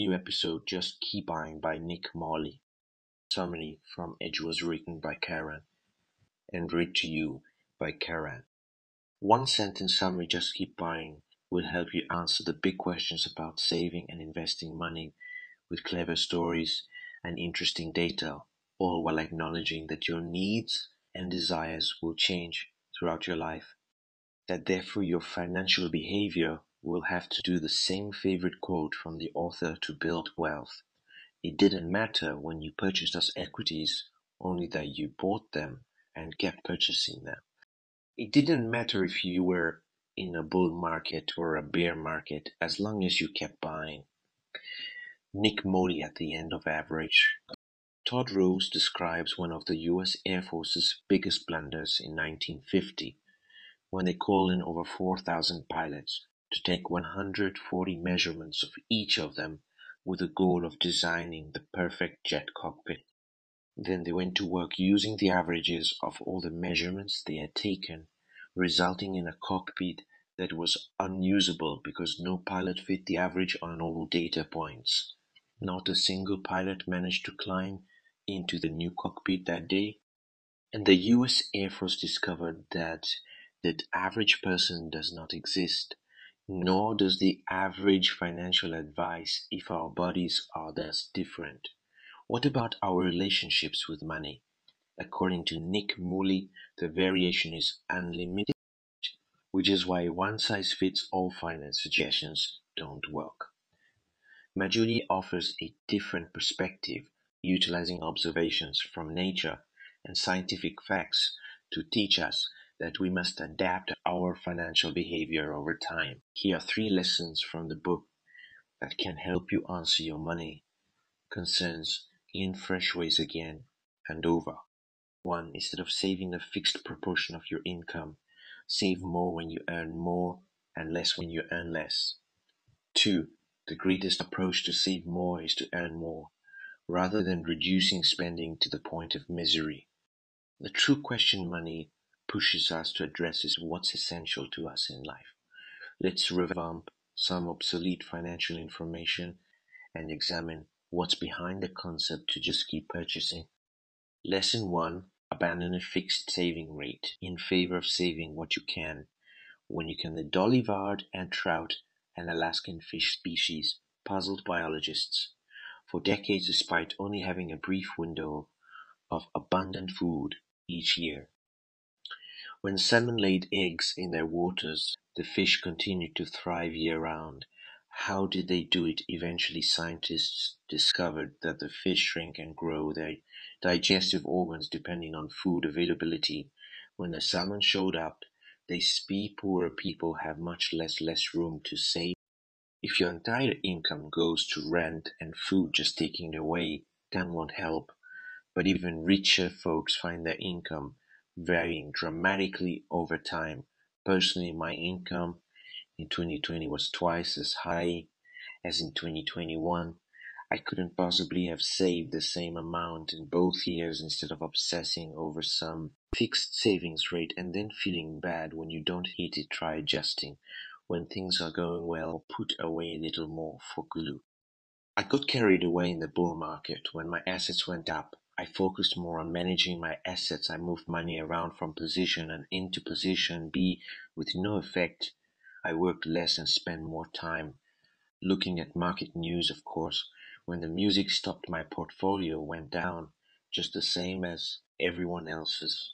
New episode Just Keep Buying by Nick Maggiulli. Summary from Edge was written by Karen and read to you by Karen. One sentence summary Just Keep Buying will help you answer the big questions about saving and investing money with clever stories and interesting data, all while acknowledging that your needs and desires will change throughout your life. That therefore your financial behavior will have to do the same favorite quote from the author to build wealth. It didn't matter when you purchased us equities, only that you bought them and kept purchasing them. It didn't matter if you were in a bull market or a bear market as long as you kept buying. Nick Maggiulli at the end of average. Todd Rose describes one of the US Air Force's biggest blunders in 1950 when they called in over 4,000 pilots to take 140 measurements of each of them with the goal of designing the perfect jet cockpit. Then they went to work using the averages of all the measurements they had taken, resulting in a cockpit that was unusable because no pilot fit the average on all data points. Not a single pilot managed to climb into the new cockpit that day. And the US Air Force discovered that that average person does not exist nor does the average financial advice if our bodies are thus different. What about our relationships with money? According to Nick Maggiulli, the variation is unlimited, which is why one size fits all finance suggestions don't work. Maggiulli offers a different perspective, utilizing observations from nature and scientific facts to teach us that we must adapt our financial behavior over time. Here are three lessons from the book that can help you answer your money concerns in fresh ways again and over. One, instead of saving a fixed proportion of your income, save more when you earn more and less when you earn less. Two, the greatest approach to save more is to earn more, rather than reducing spending to the point of misery. The true question money pushes us to address is what's essential to us in life. Let's revamp some obsolete financial information and examine what's behind the concept to just keep purchasing. Lesson 1 Abandon a fixed saving rate in favor of saving what you can. When you can, the Dolly Varden and trout and Alaskan fish species puzzled biologists. For decades, despite only having a brief window of abundant food each year, when salmon laid eggs in their waters, the fish continued to thrive year-round. How did they do it? Eventually scientists discovered that the fish shrink and grow their digestive organs depending on food availability. When the salmon showed up, they see poorer people have much less less room to save. If your entire income goes to rent and food just taking it away, that won't help. But even richer folks find their income varying dramatically over time. Personally, my income in 2020 was twice as high as in 2021. I couldn't possibly have saved the same amount in both years instead of obsessing over some fixed savings rate and then feeling bad when you don't hit it. Try adjusting. When things are going well, put away a little more for glue. I got carried away in the bull market when my assets went up. I focused more on managing my assets. I moved money around from position and into position B with no effect. I worked less and spent more time looking at market news, of course. When the music stopped, my portfolio went down just the same as everyone else's.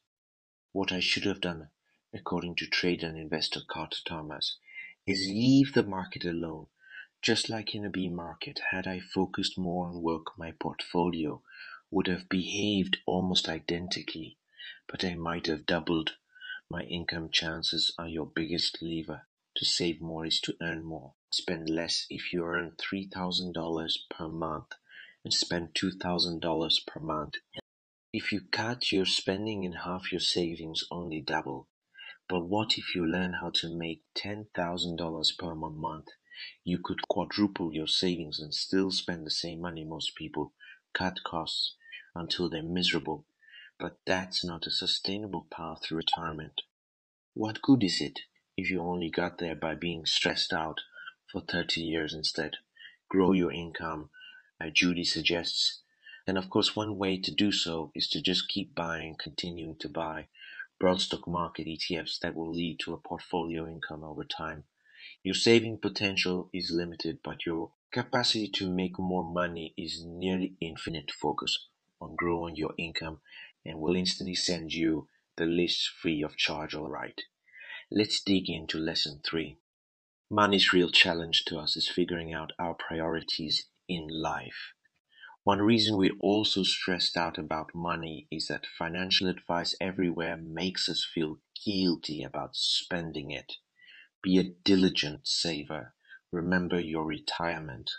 What I should have done, according to trader and investor Carter Thomas, is leave the market alone. Just like in a a B market, had I focused more on work my portfolio would have behaved almost identically, but I might have doubled. My income chances are your biggest lever. To save more is to earn more. Spend less if you earn $3,000 per month and spend $2,000 per month. If you cut your spending in half, your savings only double. But what if you learn how to make $10,000 per month? You could quadruple your savings and still spend the same money most people cut costs until they're miserable, but that's not a sustainable path to retirement. What good is it if you only got there by being stressed out for 30 years instead? grow your income, as Judy suggests. And of course, one way to do so is to just keep buying, continuing to buy broad stock market ETFs that will lead to a portfolio income over time. Your saving potential is limited, but your capacity to make more money is nearly infinite. Focus on growing your income and will instantly send you the list free of charge, alright? Let's dig into lesson 3. Money's real challenge to us is figuring out our priorities in life. One reason we're also stressed out about money is that financial advice everywhere makes us feel guilty about spending it. Be a diligent saver. Remember your retirement.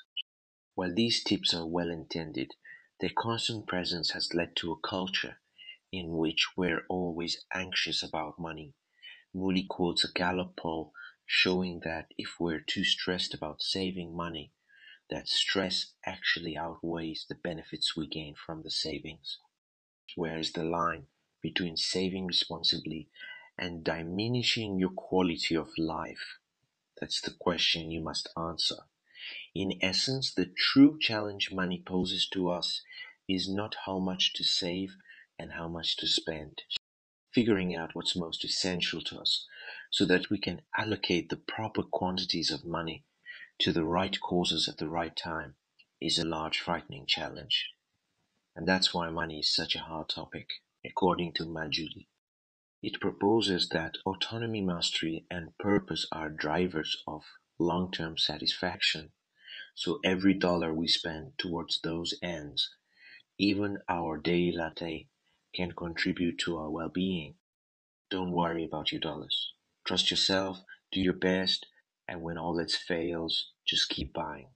While these tips are well intended, their constant presence has led to a culture in which we're always anxious about money. Moody quotes a Gallup poll showing that if we're too stressed about saving money, that stress actually outweighs the benefits we gain from the savings. Where is the line between saving responsibly and diminishing your quality of life? That's the question you must answer. In essence, the true challenge money poses to us is not how much to save and how much to spend. Figuring out what's most essential to us so that we can allocate the proper quantities of money to the right causes at the right time is a large frightening challenge. And that's why money is such a hard topic, according to Maggiulli. It proposes that autonomy, mastery, and purpose are drivers of long-term satisfaction. So every dollar we spend towards those ends, even our daily latte, can contribute to our well-being. Don't worry about your dollars. Trust yourself, do your best, and when all else fails, just keep buying.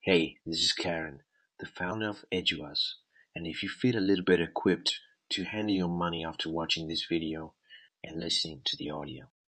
Hey, this is Karen, the founder of Eduas, and if you feel a little bit equipped to handle your money after watching this video, and listening to the audio.